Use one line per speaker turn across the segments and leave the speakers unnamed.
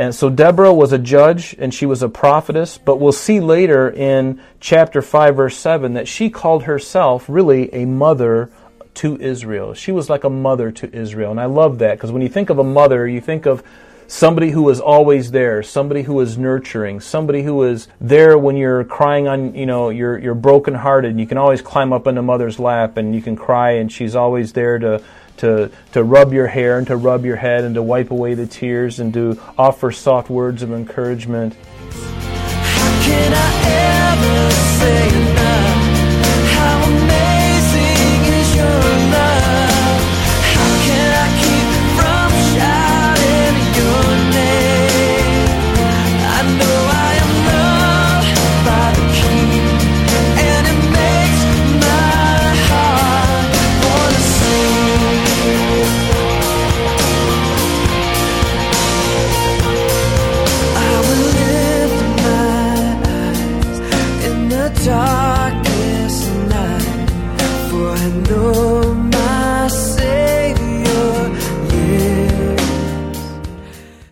And so Deborah was a judge and she was a prophetess, but we'll see later in chapter 5, verse 7, that she called herself really a mother to Israel. She was like a mother to Israel. And I love that because when you think of a mother, you think of somebody who is always there, somebody who is nurturing, somebody who is there when you're crying on, you know, you're, you're brokenhearted. You can always climb up into mother's lap and you can cry and she's always there to to, to rub your hair and to rub your head and to wipe away the tears and to offer soft words of encouragement.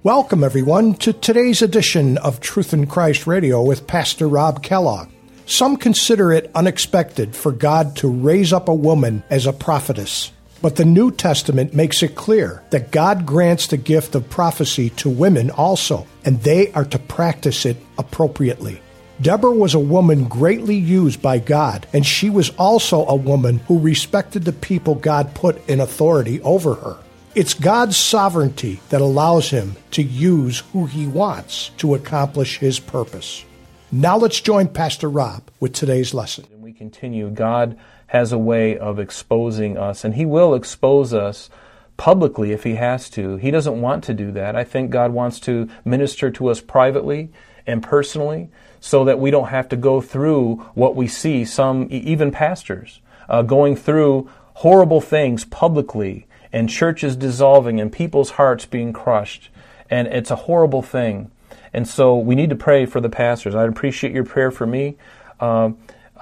Welcome, everyone, to today's edition of Truth in Christ Radio with Pastor Rob Kellogg. Some consider it unexpected for God to raise up a woman as a prophetess. But the New Testament makes it clear that God grants the gift of prophecy to women also, and they are to practice it appropriately. Deborah was a woman greatly used by God, and she was also a woman who respected the people God put in authority over her. It's God's sovereignty that allows him to use who he wants to accomplish his purpose. Now let's join Pastor Rob with today's lesson.
And we continue. God has a way of exposing us, and he will expose us publicly if he has to. He doesn't want to do that. I think God wants to minister to us privately and personally so that we don't have to go through what we see, some, even pastors, uh, going through horrible things publicly and churches dissolving and people's hearts being crushed. And it's a horrible thing. And so we need to pray for the pastors. I'd appreciate your prayer for me uh,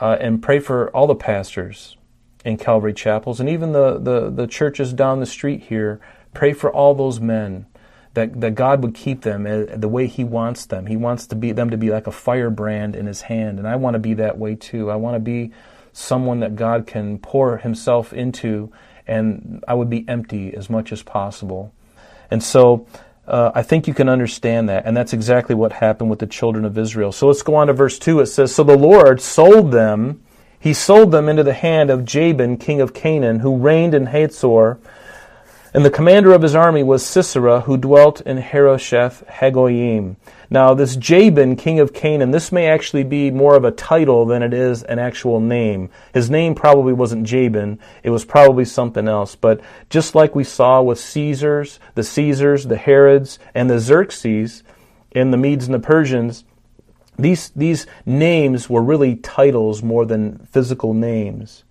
uh, and pray for all the pastors in Calvary Chapels and even the, the, the churches down the street here. Pray for all those men that, that God would keep them uh, the way He wants them. He wants to be them to be like a firebrand in His hand, and I want to be that way too. I want to be someone that God can pour Himself into and I would be empty as much as possible. And so uh, I think you can understand that, and that's exactly what happened with the children of Israel. So let's go on to verse 2. It says, So the Lord sold them, he sold them into the hand of Jabin, king of Canaan, who reigned in Hazor and the commander of his army was Sisera, who dwelt in Harosheth Hagoyim. Now, this Jabin, king of Canaan, this may actually be more of a title than it is an actual name. His name probably wasn't Jabin, it was probably something else. But just like we saw with Caesars, the Caesars, the Herods, and the Xerxes, and the Medes and the Persians, these, these names were really titles more than physical names.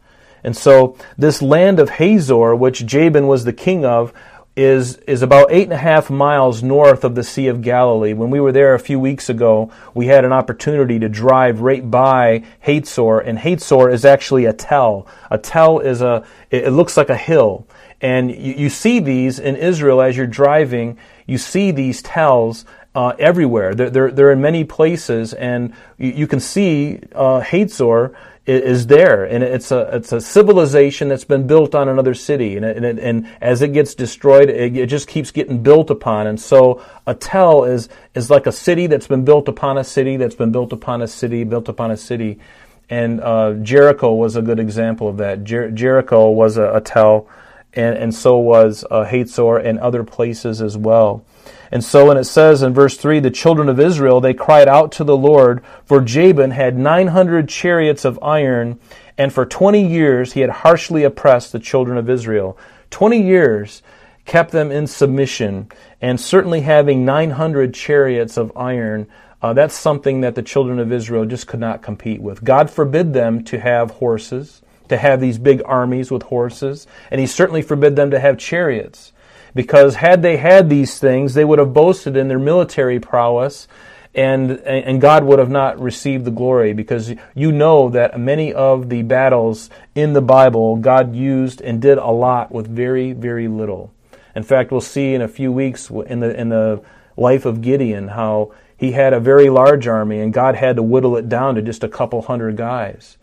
And so this land of Hazor, which Jabin was the king of, is, is about eight and a half miles north of the Sea of Galilee. When we were there a few weeks ago, we had an opportunity to drive right by Hazor, and Hazor is actually a tell. A tell is a, it looks like a hill. And you, you see these in Israel as you're driving, you see these tells uh, everywhere. They're, they're, they're, in many places, and you, you can see uh, Hazor is there, and it's a it's a civilization that's been built on another city, and and, and as it gets destroyed, it, it, just keeps getting built upon, and so a tell is is like a city that's been built upon a city that's been built upon a city, built upon a city, and uh, Jericho was a good example of that. Jer- Jericho was a, a tell, and and so was uh, Hazor and other places as well. And so when it says in verse 3, the children of Israel, they cried out to the Lord, for Jabin had 900 chariots of iron, and for 20 years he had harshly oppressed the children of Israel. 20 years kept them in submission, and certainly having 900 chariots of iron, Uh, that's something that the children of Israel just could not compete with. God forbid them to have horses, to have these big armies with horses, and He certainly forbid them to have chariots. Because had they had these things, they would have boasted in their military prowess and and God would have not received the glory because you know that many of the battles in the Bible God used and did a lot with very very little. In fact, we'll see in a few weeks in the in the life of Gideon how he had a very large army and God had to whittle it down to just a couple hundred guys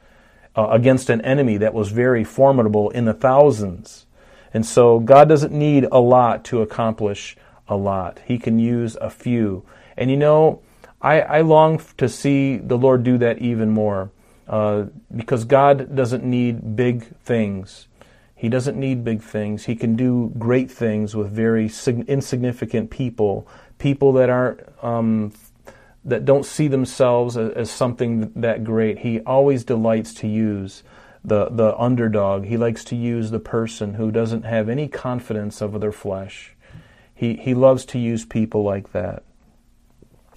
uh, against an enemy that was very formidable in the thousands. And so God doesn't need a lot to accomplish a lot. He can use a few. And you know, I, I long to see the Lord do that even more uh, because God doesn't need big things. He doesn't need big things. He can do great things with very sig- insignificant people, people that aren't um, that don't see themselves as, as, something that great. He always delights to use the the underdog. He likes to use the person who doesn't have any confidence of their flesh. He he loves to use people like that.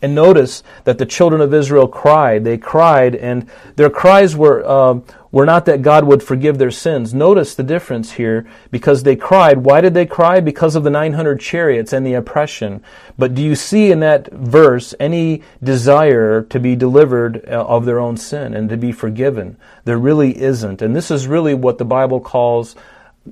And notice that the children of Israel cried. They cried, and their cries were, uh, were not that God would forgive their sins. Notice the difference here because they cried. Why did they cry? Because of the 900 chariots and the oppression. But do you see in that verse any desire to be delivered uh, of their own sin and to be forgiven? There really isn't. And this is really what the Bible calls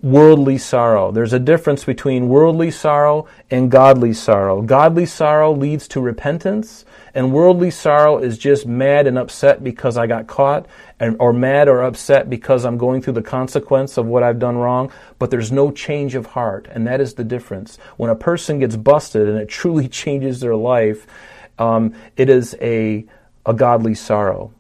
worldly sorrow. There's a difference between worldly sorrow and godly sorrow. Godly sorrow leads to repentance, and worldly sorrow is just mad and upset because I got caught, and, or mad or upset because I'm going through the consequence of what I've done wrong, but there's no change of heart, and that is the difference. When a person gets busted and it truly changes their life, um, it is a, a godly sorrow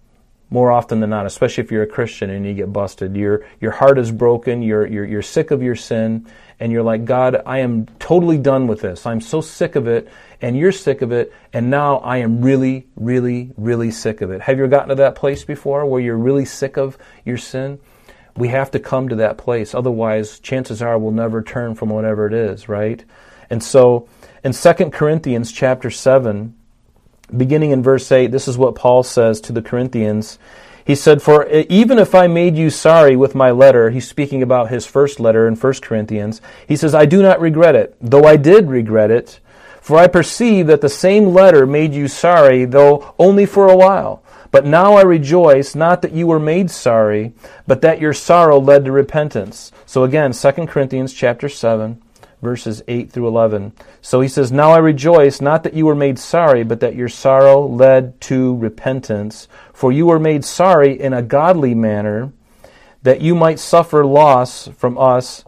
more often than not, especially if you're a Christian and you get busted. Your, your heart is broken, you're, you're, you're sick of your sin, and you're like, God, I am totally done with this. I'm so sick of it, and you're sick of it, and now I am really, really, really sick of it. Have you gotten to that place before where you're really sick of your sin? We have to come to that place. Otherwise, chances are we'll never turn from whatever it is, right? And so, in 2 Corinthians chapter 7, beginning in verse 8, this is what Paul says to the Corinthians. He said, For even if I made you sorry with my letter, he's speaking about his first letter in 1 Corinthians, he says, I do not regret it, though I did regret it, for I perceive that the same letter made you sorry, though only for a while. But now I rejoice, not that you were made sorry, but that your sorrow led to repentance. So again, 2 Corinthians chapter 7, verses 8 through 11. So he says, Now I rejoice, not that you were made sorry, but that your sorrow led to repentance. For you were made sorry in a godly manner, that you might suffer loss from us,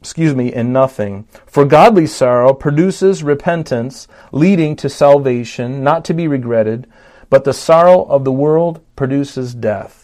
excuse me, in nothing. For godly sorrow produces repentance, leading to salvation, not to be regretted, but the sorrow of the world produces death.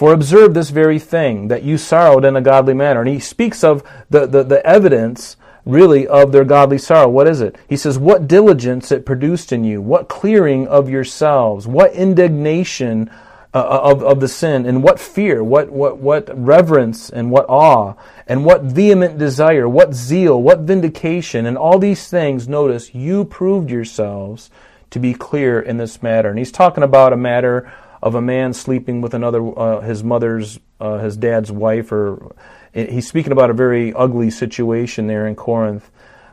For observe this very thing, that you sorrowed in a godly manner. And he speaks of the, the, the, evidence, really, of their godly sorrow. What is it? He says, What diligence it produced in you, what clearing of yourselves, what indignation uh, uh, of, of the sin, and what fear, what, what, what reverence, and what awe, and what vehement desire, what zeal, what vindication, and all these things, notice, you proved yourselves to be clear in this matter. And he's talking about a matter of a man sleeping with another, uh, his mother's, uh, his dad's wife, or he's speaking about a very ugly situation there in Corinth.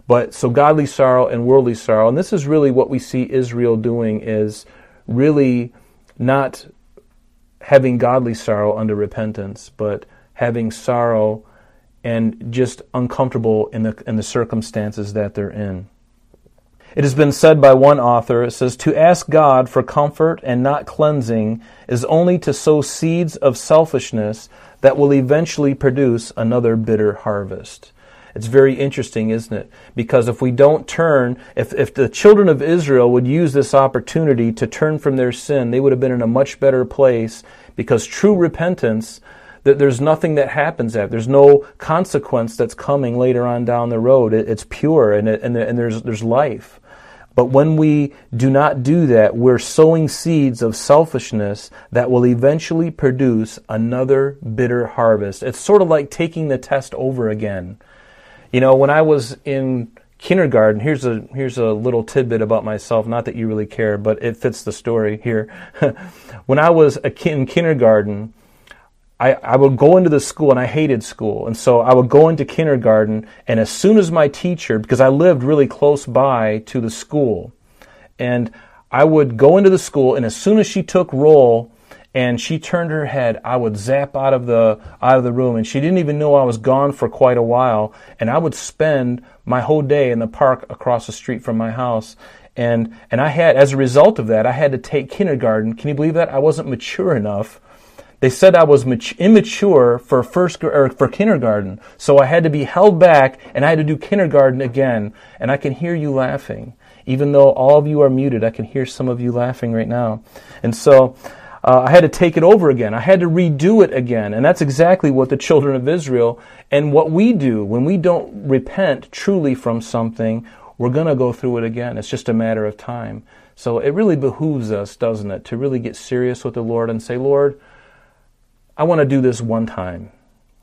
But so godly sorrow and worldly sorrow, and this is really what we see Israel doing is really not having godly sorrow under repentance, but having sorrow and just uncomfortable in the in the circumstances that they're in. It has been said by one author, it says, To ask God for comfort and not cleansing is only to sow seeds of selfishness that will eventually produce another bitter harvest. It's very interesting, isn't it? Because if we don't turn, if, if the children of Israel would use this opportunity to turn from their sin, they would have been in a much better place because true repentance that there's nothing that happens that there's no consequence that's coming later on down the road it, it's pure and, it, and, and there's there's life but when we do not do that, we're sowing seeds of selfishness that will eventually produce another bitter harvest. It's sort of like taking the test over again. You know, when I was in kindergarten, here's a here's a little tidbit about myself. Not that you really care, but it fits the story here. when I was a kid in kindergarten, I, I would go into the school and I hated school. And so I would go into kindergarten and as soon as my teacher, because I lived really close by to the school, and I would go into the school and as soon as she took roll and she turned her head, I would zap out of the out of the room and she didn't even know I was gone for quite a while and I would spend my whole day in the park across the street from my house. And and I had as a result of that, I had to take kindergarten. Can you believe that? I wasn't mature enough they said I was immature for first or for kindergarten, so I had to be held back and I had to do kindergarten again. And I can hear you laughing, even though all of you are muted. I can hear some of you laughing right now, and so. Uh, I had to take it over again. I had to redo it again. And that's exactly what the children of Israel and what we do when we don't repent truly from something, we're going to go through it again. It's just a matter of time. So it really behooves us, doesn't it, to really get serious with the Lord and say, Lord, I want to do this one time.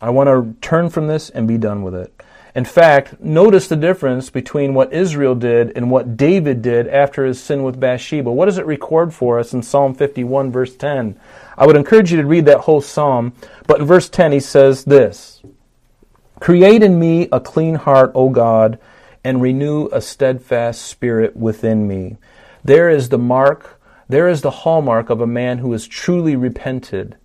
I want to turn from this and be done with it. In fact, notice the difference between what Israel did and what David did after his sin with Bathsheba. What does it record for us in Psalm 51, verse 10? I would encourage you to read that whole psalm, but in verse 10 he says this Create in me a clean heart, O God, and renew a steadfast spirit within me. There is the mark, there is the hallmark of a man who has truly repented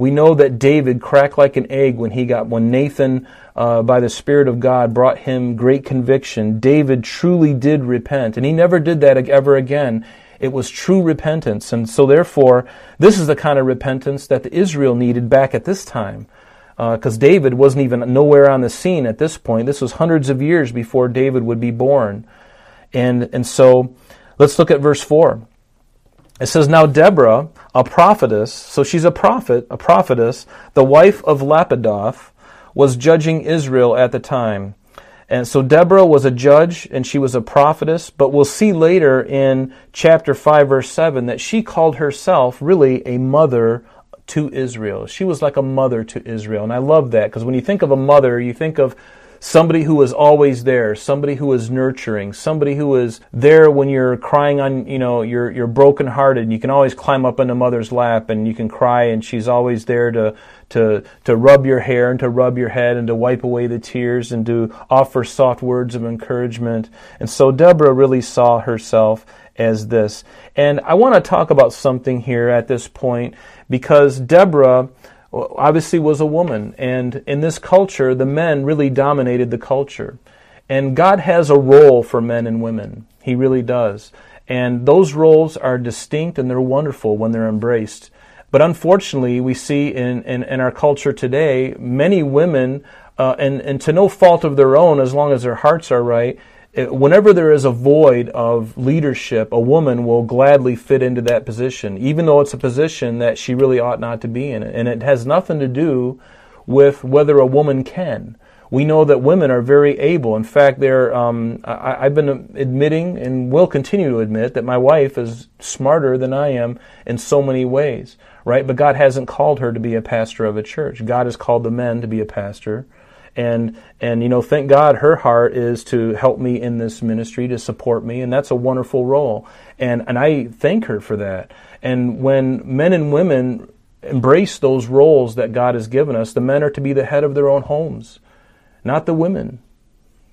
we know that David cracked like an egg when he got when Nathan, uh, by the Spirit of God, brought him great conviction. David truly did repent, and he never did that ever again. It was true repentance, and so therefore, this is the kind of repentance that the Israel needed back at this time, because uh, David wasn't even nowhere on the scene at this point. This was hundreds of years before David would be born, and and so let's look at verse four. It says, Now Deborah, a prophetess, so she's a prophet, a prophetess, the wife of Lapidoth, was judging Israel at the time. And so Deborah was a judge and she was a prophetess, but we'll see later in chapter 5, verse 7, that she called herself really a mother to Israel. She was like a mother to Israel. And I love that because when you think of a mother, you think of somebody who is always there, somebody who is nurturing, somebody who is there when you're crying on, you know, you're you're brokenhearted. And you can always climb up into mother's lap and you can cry, and she's always there to to to rub your hair and to rub your head and to wipe away the tears and to offer soft words of encouragement. And so Deborah really saw herself as this. And I want to talk about something here at this point because Deborah obviously was a woman. And in this culture, the men really dominated the culture. And God has a role for men and women. He really does. And those roles are distinct and they're wonderful when they're embraced. But unfortunately, we see in, in, in our culture today, many women, uh, and, and to no fault of their own, as long as their hearts are right, whenever there is a void of leadership, a woman will gladly fit into that position, even though it's a position that she really ought not to be in. And it has nothing to do with whether a woman can. We know that women are very able. In fact, they're, um, I, have been admitting and will continue to admit that my wife is smarter than I am in so many ways, right? But God hasn't called her to be a pastor of a church. God has called the men to be a pastor and and you know thank god her heart is to help me in this ministry to support me and that's a wonderful role. And and i thank her for that. And when men and women embrace those roles that god has given us the men are to be the head of their own homes not the women.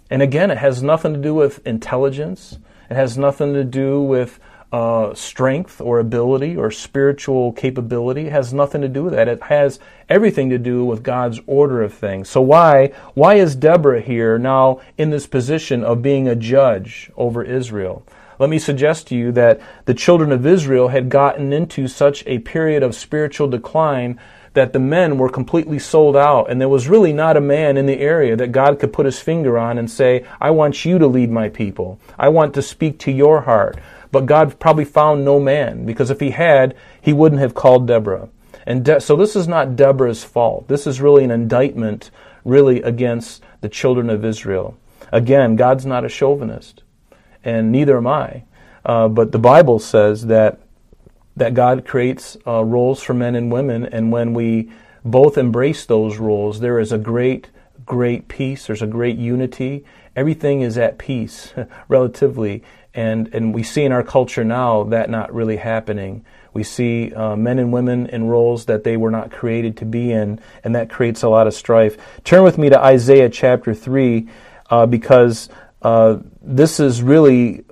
And again it has nothing to do with intelligence. It has nothing to do with uh, strength or ability or spiritual capability. It has nothing to do with that. It has everything to do with God's order of things. So why why is Deborah here now in this position of being a judge over Israel? Let me suggest to you that the children of Israel had gotten into such a period of spiritual decline that the men were completely sold out, and there was really not a man in the area that God could put his finger on and say, I want you to lead my people. I want to speak to your heart. But God probably found no man, because if he had, he wouldn't have called Deborah. And De- so this is not Deborah's fault. This is really an indictment, really, against the children of Israel. Again, God's not a chauvinist, and neither am I. Uh, but the Bible says that that God creates uh, roles for men and women, and when we both embrace those roles, there is a great, great peace. There's a great unity, everything is at peace, relatively. And, and we see in our culture now that not really happening. We see uh, men and women in roles that they were not created to be in, and that creates a lot of strife. Turn with me to Isaiah chapter 3, uh, because uh, this is really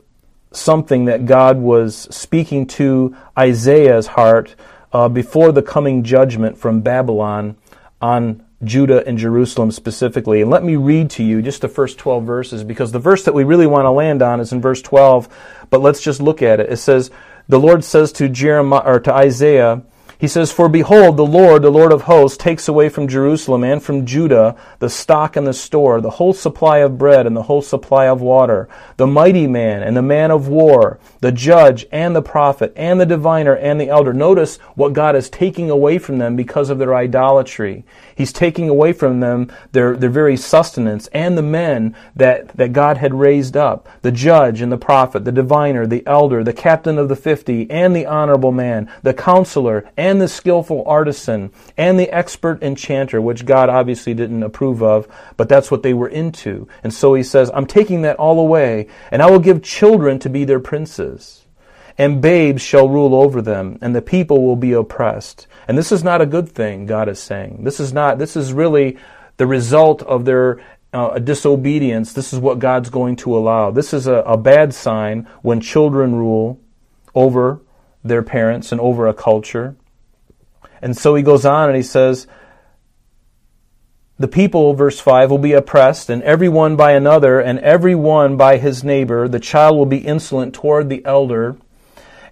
something that God was speaking to Isaiah's heart uh, before the coming judgment from Babylon on Judah and Jerusalem specifically. And let me read to you just the first 12 verses because the verse that we really want to land on is in verse 12, but let's just look at it. It says, The Lord says to Jeremiah or to Isaiah, he says, For behold, the Lord, the Lord of hosts, takes away from Jerusalem and from Judah the stock and the store, the whole supply of bread and the whole supply of water, the mighty man and the man of war, the judge and the prophet and the diviner and the elder. Notice what God is taking away from them because of their idolatry. He's taking away from them their, their very sustenance and the men that, that God had raised up, the judge and the prophet, the diviner, the elder, the captain of the fifty, and the honorable man, the counselor, and the skillful artisan and the expert enchanter, which God obviously didn't approve of, but that's what they were into. And so he says, I'm taking that all away, and I will give children to be their princes. And babes shall rule over them, and the people will be oppressed. And this is not a good thing, God is saying. This is not, this is really the result of their uh, disobedience. This is what God's going to allow. This is a, a bad sign when children rule over their parents and over a culture. And so he goes on and he says, the people, verse 5, will be oppressed, and every one by another, and every one by his neighbor. The child will be insolent toward the elder,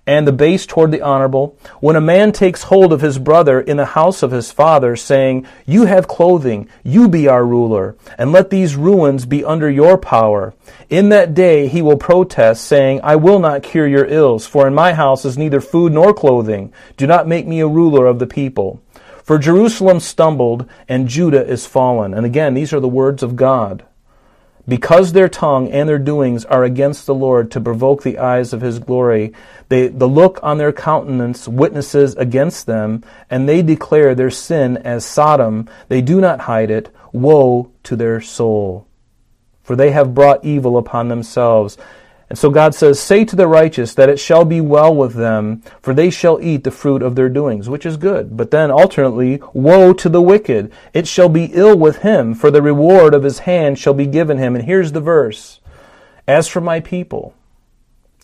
and the base toward the honorable. When a man takes hold of his brother in the house of his father, saying, You have clothing, you be our ruler, and let these ruins be under your power. In that day he will protest, saying, I will not cure your ills, for in my house is neither food nor clothing. Do not make me a ruler of the people. For Jerusalem stumbled, and Judah is fallen. And again, these are the words of God. Because their tongue and their doings are against the Lord to provoke the eyes of his glory, they, the look on their countenance witnesses against them, and they declare their sin as Sodom. They do not hide it. Woe to their soul! For they have brought evil upon themselves and so God says, Say to the righteous that it shall be well with them, for they shall eat the fruit of their doings, which is good. But then alternately, Woe to the wicked! It shall be ill with him, for the reward of his hand shall be given him. And here's the verse As for my people,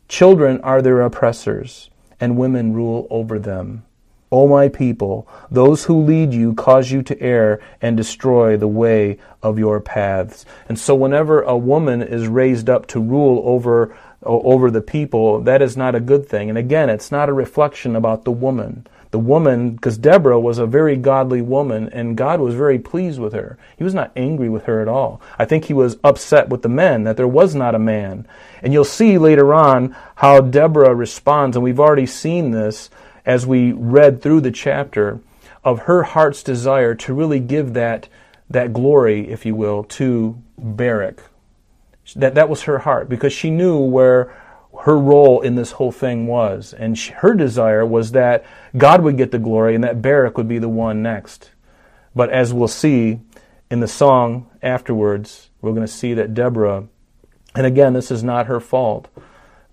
children are their oppressors, and women rule over them. O my people, those who lead you cause you to err and destroy the way of your paths. And so whenever a woman is raised up to rule over over the people, that is not a good thing. And again, it's not a reflection about the woman. The woman, because Deborah was a very godly woman, and God was very pleased with her. He was not angry with her at all. I think he was upset with the men that there was not a man. And you'll see later on how Deborah responds, and we've already seen this as we read through the chapter of her heart's desire to really give that, that glory, if you will, to Barak. That, that was her heart because she knew where her role in this whole thing was. And she, her desire was that God would get the glory and that Barak would be the one next. But as we'll see in the song afterwards, we're going to see that Deborah, and again, this is not her fault,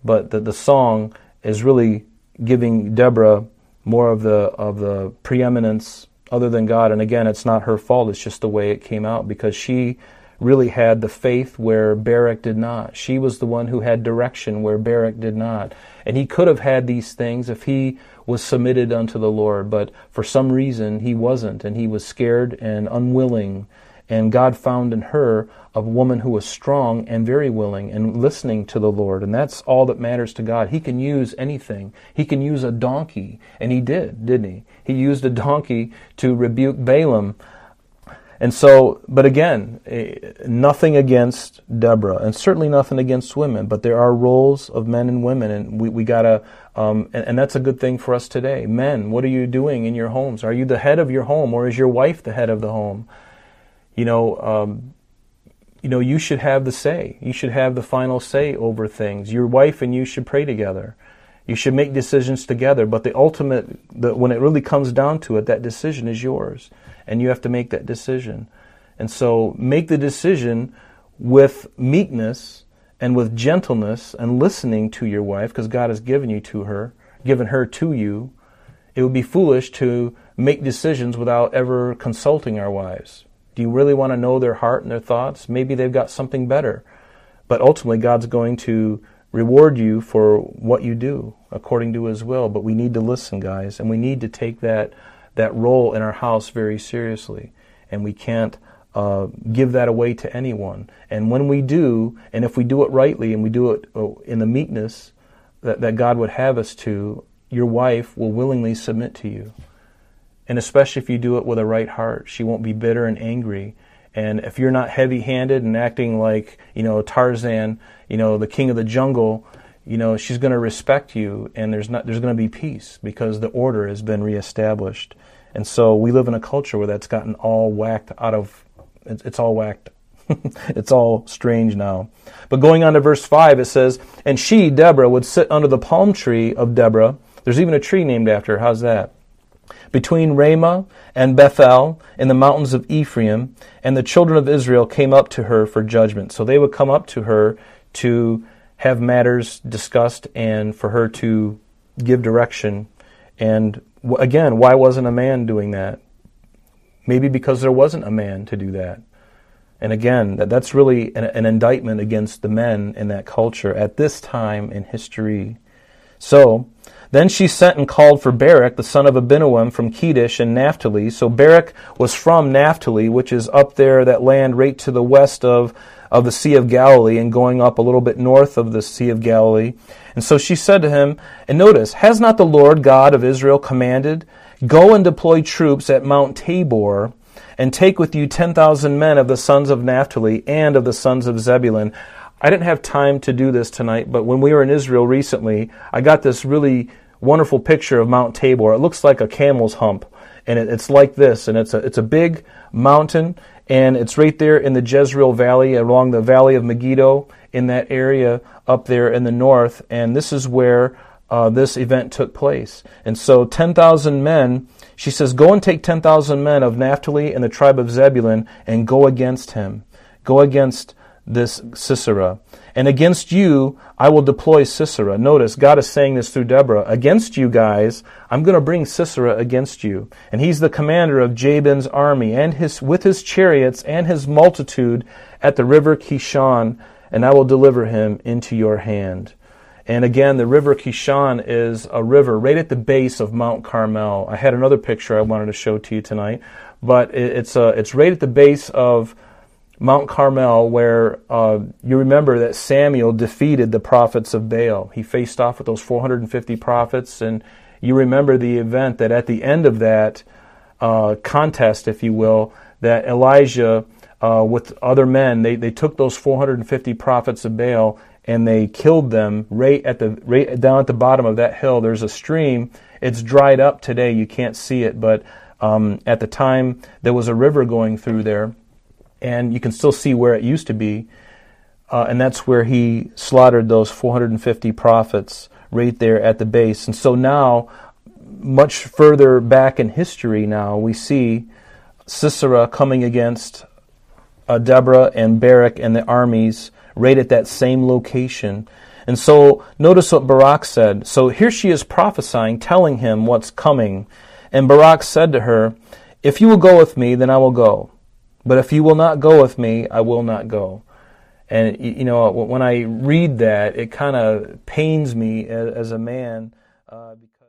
but that the song is really giving Deborah more of the of the preeminence other than God. And again, it's not her fault. It's just the way it came out because she really had the faith where Barak did not. She was the one who had direction where Barak did not. And he could have had these things if he was submitted unto the Lord, but for some reason he wasn't, and he was scared and unwilling and God found in her a woman who was strong and very willing and listening to the Lord. And that's all that matters to God. He can use anything. He can use a donkey. And he did, didn't he? He used a donkey to rebuke Balaam. And so, but again, eh, nothing against Deborah, and certainly nothing against women, but there are roles of men and women, and we, we gotta, um, and, and that's a good thing for us today. Men, what are you doing in your homes? Are you the head of your home, or is your wife the head of the home? You know, um, you know, you should have the say. You should have the final say over things. Your wife and you should pray together. You should make decisions together. But the ultimate, the, when it really comes down to it, that decision is yours, and you have to make that decision. And so, make the decision with meekness and with gentleness and listening to your wife, because God has given you to her, given her to you, it would be foolish to make decisions without ever consulting our wives. Do you really want to know their heart and their thoughts? Maybe they've got something better. But ultimately, God's going to reward you for what you do according to His will. But we need to listen, guys, and we need to take that, that role in our house very seriously. And we can't uh, give that away to anyone. And when we do, and if we do it rightly and we do it uh, in the meekness that, that God would have us to, your wife will willingly submit to you. And especially if you do it with a right heart, she won't be bitter and angry. And if you're not heavy handed and acting like, you know, Tarzan, you know, the king of the jungle, you know, she's going to respect you and there's not there's going to be peace because the order has been reestablished. And so we live in a culture where that's gotten all whacked out of it's, all whacked. it's all strange now. But going on to verse 5, it says, And she, Deborah, would sit under the palm tree of Deborah. There's even a tree named after her. How's that? Between Ramah and Bethel in the mountains of Ephraim, and the children of Israel came up to her for judgment. So they would come up to her to have matters discussed and for her to give direction. And again, why wasn't a man doing that? Maybe because there wasn't a man to do that. And again, that, that's really an indictment against the men in that culture at this time in history. So, then she sent and called for Barak, the son of Abinoam, from Kedesh and Naphtali. So Barak was from Naphtali, which is up there, that land right to the west of, of the Sea of Galilee and going up a little bit north of the Sea of Galilee. And so she said to him, and notice, has not the Lord God of Israel commanded Go and deploy troops at Mount Tabor, and take with you 10,000 men of the sons of Naphtali and of the sons of Zebulun. I didn't have time to do this tonight, but when we were in Israel recently, I got this really wonderful picture of Mount Tabor. It looks like a camel's hump, and it, it's like this, and it's a, it's a big mountain, and it's right there in the Jezreel Valley, along the Valley of Megiddo, in that area up there in the north, and this is where uh, this event took place. And so 10,000 men, she says, Go and take 10,000 men of Naphtali and the tribe of Zebulun and go against him. Go against this Sisera. And against you, I will deploy Sisera. Notice, God is saying this through Deborah. Against you guys, I'm going to bring Sisera against you. And he's the commander of Jabin's army, and his, with his chariots and his multitude at the river Kishon, and I will deliver him into your hand. And again, the river Kishon is a river right at the base of Mount Carmel. I had another picture I wanted to show to you tonight, but it's a, it's right at the base of Mount Carmel, where uh, you remember that Samuel defeated the prophets of Baal. He faced off with those 450 prophets, and you remember the event that at the end of that uh, contest, if you will, that Elijah, uh, with other men, they, they took those 450 prophets of Baal and they killed them right at the right down at the bottom of that hill. There's a stream. It's dried up today. You can't see it, but um, at the time there was a river going through there, and you can still see where it used to be. Uh, and that's where he slaughtered those 450 prophets right there at the base. And so now, much further back in history, now we see Sisera coming against uh, Deborah and Barak and the armies right at that same location. And so notice what Barak said. So here she is prophesying, telling him what's coming. And Barak said to her, If you will go with me, then I will go. But if you will not go with me, I will not go. And, you know, when I read that, it kind of pains me as, a man. Uh,